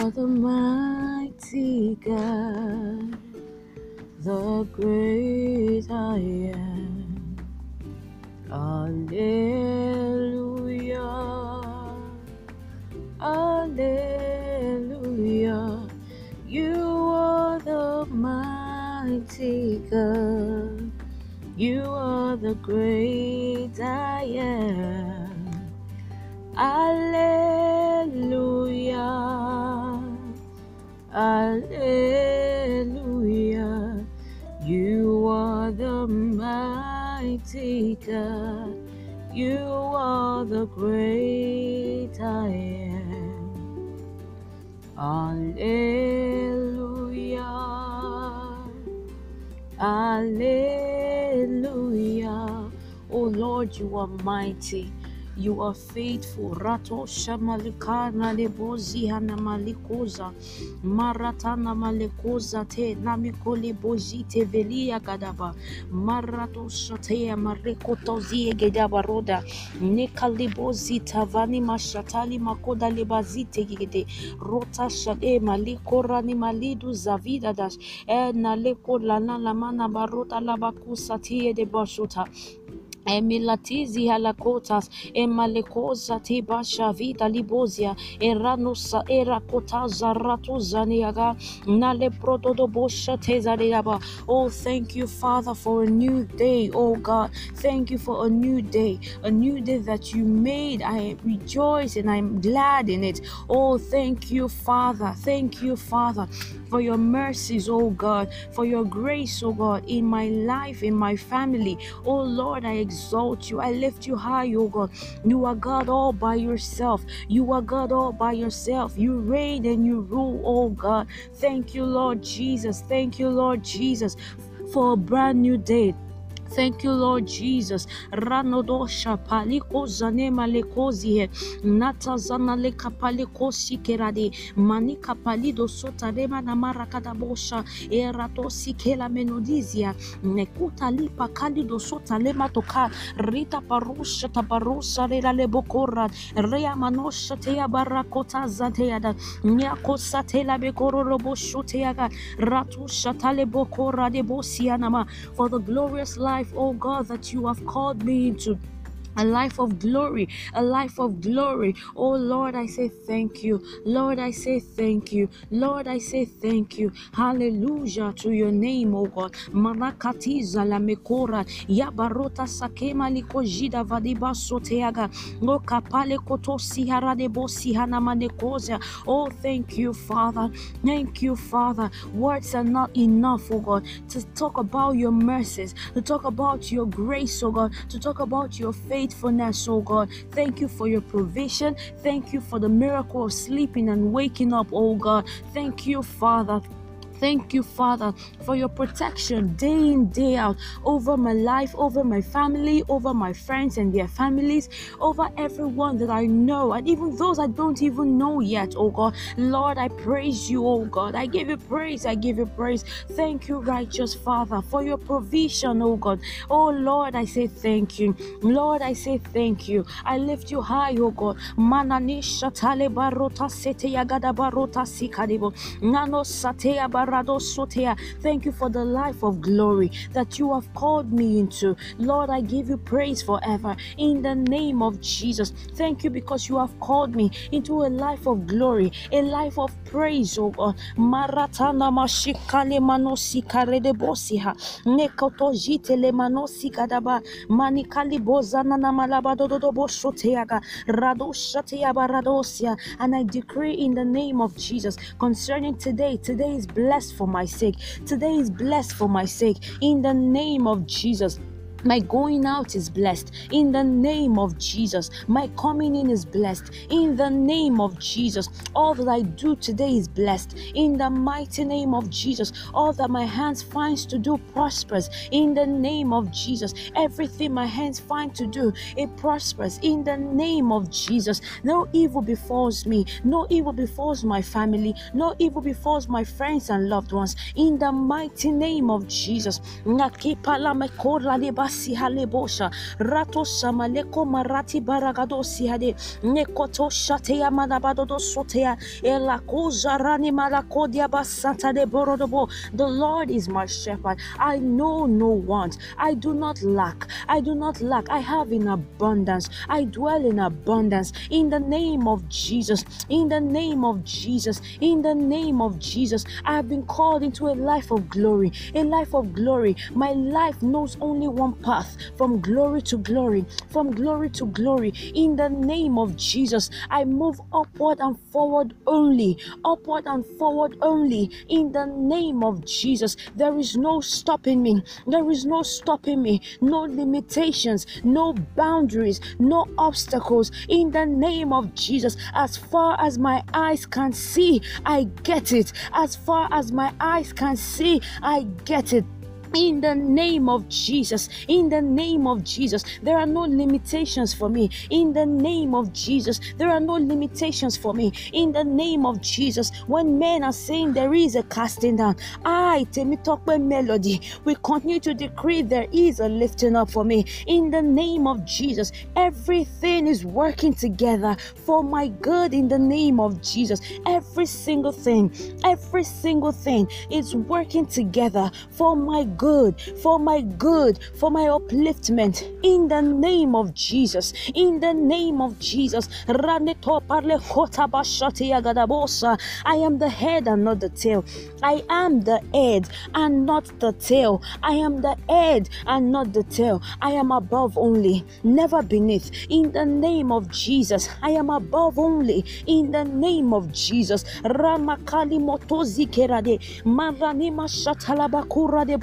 are the mighty God, the great I am. Alleluia. Alleluia. You are the mighty God. You are the great I am. Alleluia. Alleluia. You are the mighty God. You are the great I am. Alleluia. Alleluia. Oh Lord, you are mighty. You are faithful. Rato shamalikana lebozi hana malikoza. Maratana malekoza te namikole bozi te velia gadaba. Marato shatea marekotozie gedaba roda. Nekali bozi tavani mashatali makoda lebazite gede. Rota shade malikora ni malidu zavida dash. E naleko lana lamana barota labakusa tie de bashota. Emilatizi halakotas, emalekoza tibasha vida libozia, eranusa erakotaza ratuzaniaga, nale prododo bosha tezariaba. Oh, thank you, Father, for a new day, oh God. Thank you for a new day, a new day that you made. I rejoice and I'm glad in it. Oh, thank you, Father. Thank you, Father, for your mercies, oh God, for your grace, oh God, in my life, in my family. Oh Lord, I exalt you. I lift you high, oh God. You are God all by yourself. You are God all by yourself. You reign and you rule, oh God. Thank you, Lord Jesus. Thank you, Lord Jesus, for a brand new day. Thank you, Lord Jesus. Ranodosha paliko zanema lekozie nata zana leka paliko sikerade. Manika palido sota rema na marakada bosha erato sikela menodizia. Nekuta lipa kalido sota lema toka. Rita parusha tabarusa rela lebokora rea manosha teya barakota zateada. Nyakosa tela bekoro robo shoteaga ratu shatale bokora de bosianama. For the glorious life life, oh God, that you have called me into a life of glory, a life of glory. Oh Lord, I say thank you. Lord, I say thank you. Lord, I say thank you. Hallelujah to your name, oh God. Manakatiza la mekora ya barota sakema likojida vadiba soteaga no kapale kotosi harade bosi hana manekoza. Oh, thank you, Father. Thank you, Father. Words are not enough, oh God, to talk about your mercies, to talk about your grace, oh God, to talk about your faith faithfulness, oh God. Thank you for your provision. Thank you for the miracle of sleeping and waking up, oh God. Thank you, Father. Thank you, Father, for your protection day in, day out over my life, over my family, over my friends and their families, over everyone that I know, and even those I don't even know yet, oh God. Lord, I praise you, oh God. I give you praise. I give you praise. Thank you, righteous Father, for your provision, oh God. Oh Lord, I say thank you. Lord, I say thank you. I lift you high, oh God. Mananisha sete yagada barota sikadibo. Nano Thank you for the life of glory that you have called me into. Lord, I give you praise forever in the name of Jesus. Thank you because you have called me into a life of glory, a life of praise, oh God. Maratana mashikale manosi karede bosiha. Nekoto jitele manosi kadaba. Manikali bozana na malabadodo boshoteaga. Radoshateaba radosia. And I decree in the name of Jesus concerning today, today is blessed for my sake. Today is blessed for my sake. In the name of Jesus. My going out is blessed in the name of Jesus. My coming in is blessed in the name of Jesus. All that I do today is blessed in the mighty name of Jesus. All that my hands finds to do prospers in the name of Jesus. Everything my hands find to do, it prospers in the name of Jesus. No evil befalls me, no evil befalls my family, no evil befalls my friends and loved ones in the mighty name of Jesus. Rato marati rani de borodobo. The Lord is my shepherd. I know no want. I do not lack. I do not lack. I have in abundance. I dwell in abundance. In the name of Jesus. In the name of Jesus. In the name of Jesus. I have been called into a life of glory. A life of glory. My life knows only one path from glory to glory from glory to glory. In the name of Jesus I move upward and forward only upward and forward only. In the name of Jesus there is no stopping me. There is no stopping me. No limitations no boundaries no obstacles. In the name of Jesus as far as my eyes can see I get it. As far as my eyes can see I get it in the name of Jesus. In the name of Jesus, there are no limitations for me. In the name of Jesus, there are no limitations for me. In the name of Jesus, when men are saying there is a casting down, I, Temitope Melody, we continue to decree there is a lifting up for me. In the name of Jesus, everything is working together for my good. In the name of Jesus, every single thing, every single thing is working together for my good, for my good, for my upliftment. In the name of Jesus, in the name of Jesus. I am the head and not the tail. I am the head and not the tail. I am the head and not the tail. I am above only, never beneath. In the name of Jesus, I am above only. In the name of Jesus. Ramakali motozi kerade. Shatalabakura de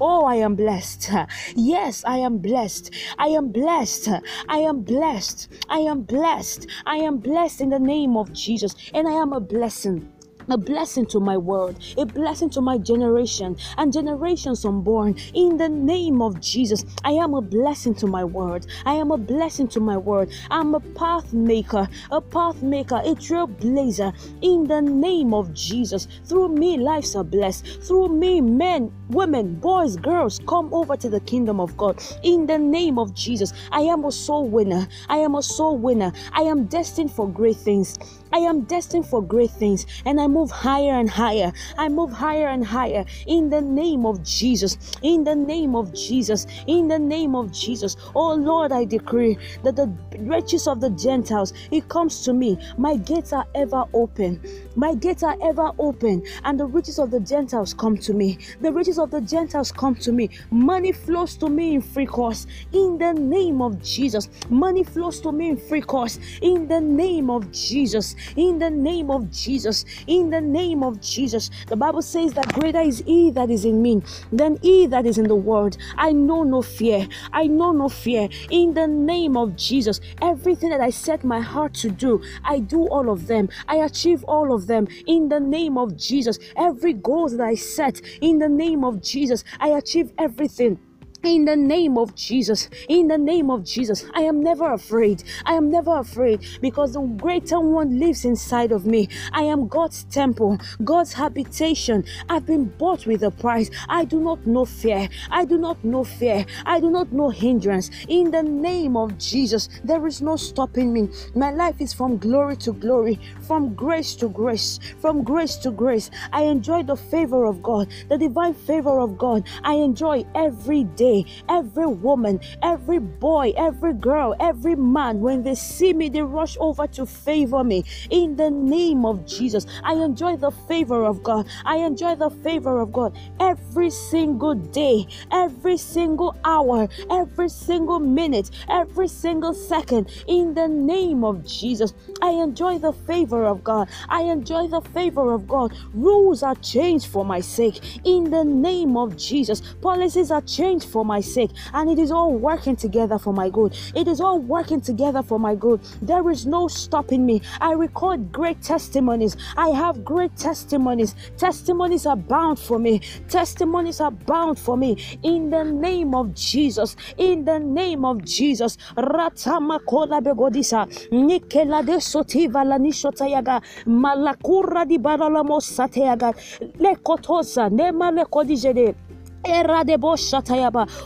Oh, I am blessed. Yes, I am blessed. I am blessed. I am blessed. I am blessed. I am blessed in the name of Jesus. And I am a blessing a blessing to my world, a blessing to my generation and generations unborn. In the name of Jesus, I am a blessing to my world. I am a blessing to my world. I'm a path maker, a path maker, a trailblazer. In the name of Jesus, through me, lives are blessed. Through me, men, women, boys, girls come over to the kingdom of God. In the name of Jesus, I am a soul winner. I am a soul winner. I am destined for great things. I am destined for great things and I move higher and higher. I move higher and higher in the name of Jesus. In the name of Jesus. In the name of Jesus. Oh Lord, I decree that the riches of the Gentiles, it comes to me. My gates are ever open. My gates are ever open, and the riches of the Gentiles come to me. The riches of the Gentiles come to me. Money flows to me in free course. In the name of Jesus. Money flows to me in free course. In the name of Jesus in the name of Jesus. In the name of Jesus. The Bible says that greater is He that is in me than He that is in the world. I know no fear. I know no fear. In the name of Jesus, everything that I set my heart to do, I do all of them. I achieve all of them in the name of Jesus. Every goal that I set in the name of Jesus, I achieve everything in the name of Jesus, in the name of Jesus, I am never afraid. I am never afraid because the greater one lives inside of me. I am God's temple, God's habitation. I've been bought with a price. I do not know fear. I do not know fear. I do not know hindrance. In the name of Jesus, there is no stopping me. My life is from glory to glory, from grace to grace, from grace to grace. I enjoy the favor of God, the divine favor of God. I enjoy every day every woman, every boy, every girl, every man, when they see me, they rush over to favor me. In the name of Jesus, I enjoy the favor of God. I enjoy the favor of God every single day, every single hour, every single minute, every single second. In the name of Jesus, I enjoy the favor of God. I enjoy the favor of God. Rules are changed for my sake. In the name of Jesus, policies are changed for my sake, and it is all working together for my good. It is all working together for my good. There is no stopping me. I record great testimonies. I have great testimonies. Testimonies are bound for me. Testimonies are bound for me. In the name of Jesus. In the name of Jesus. Ratamakola begodisa. Nikela de sotiva la nishotayaga. Malakura di baralamo sateyaga. Lekotosa. Nema lekodijede.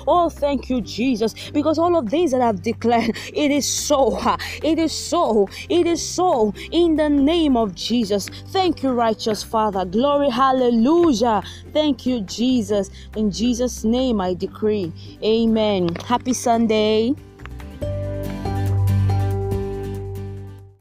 Oh, thank you, Jesus, because all of these that I've declared, it is so, it is so, it is so, in the name of Jesus. Thank you, righteous Father. Glory, hallelujah. Thank you, Jesus. In Jesus' name, I decree. Amen. Happy Sunday.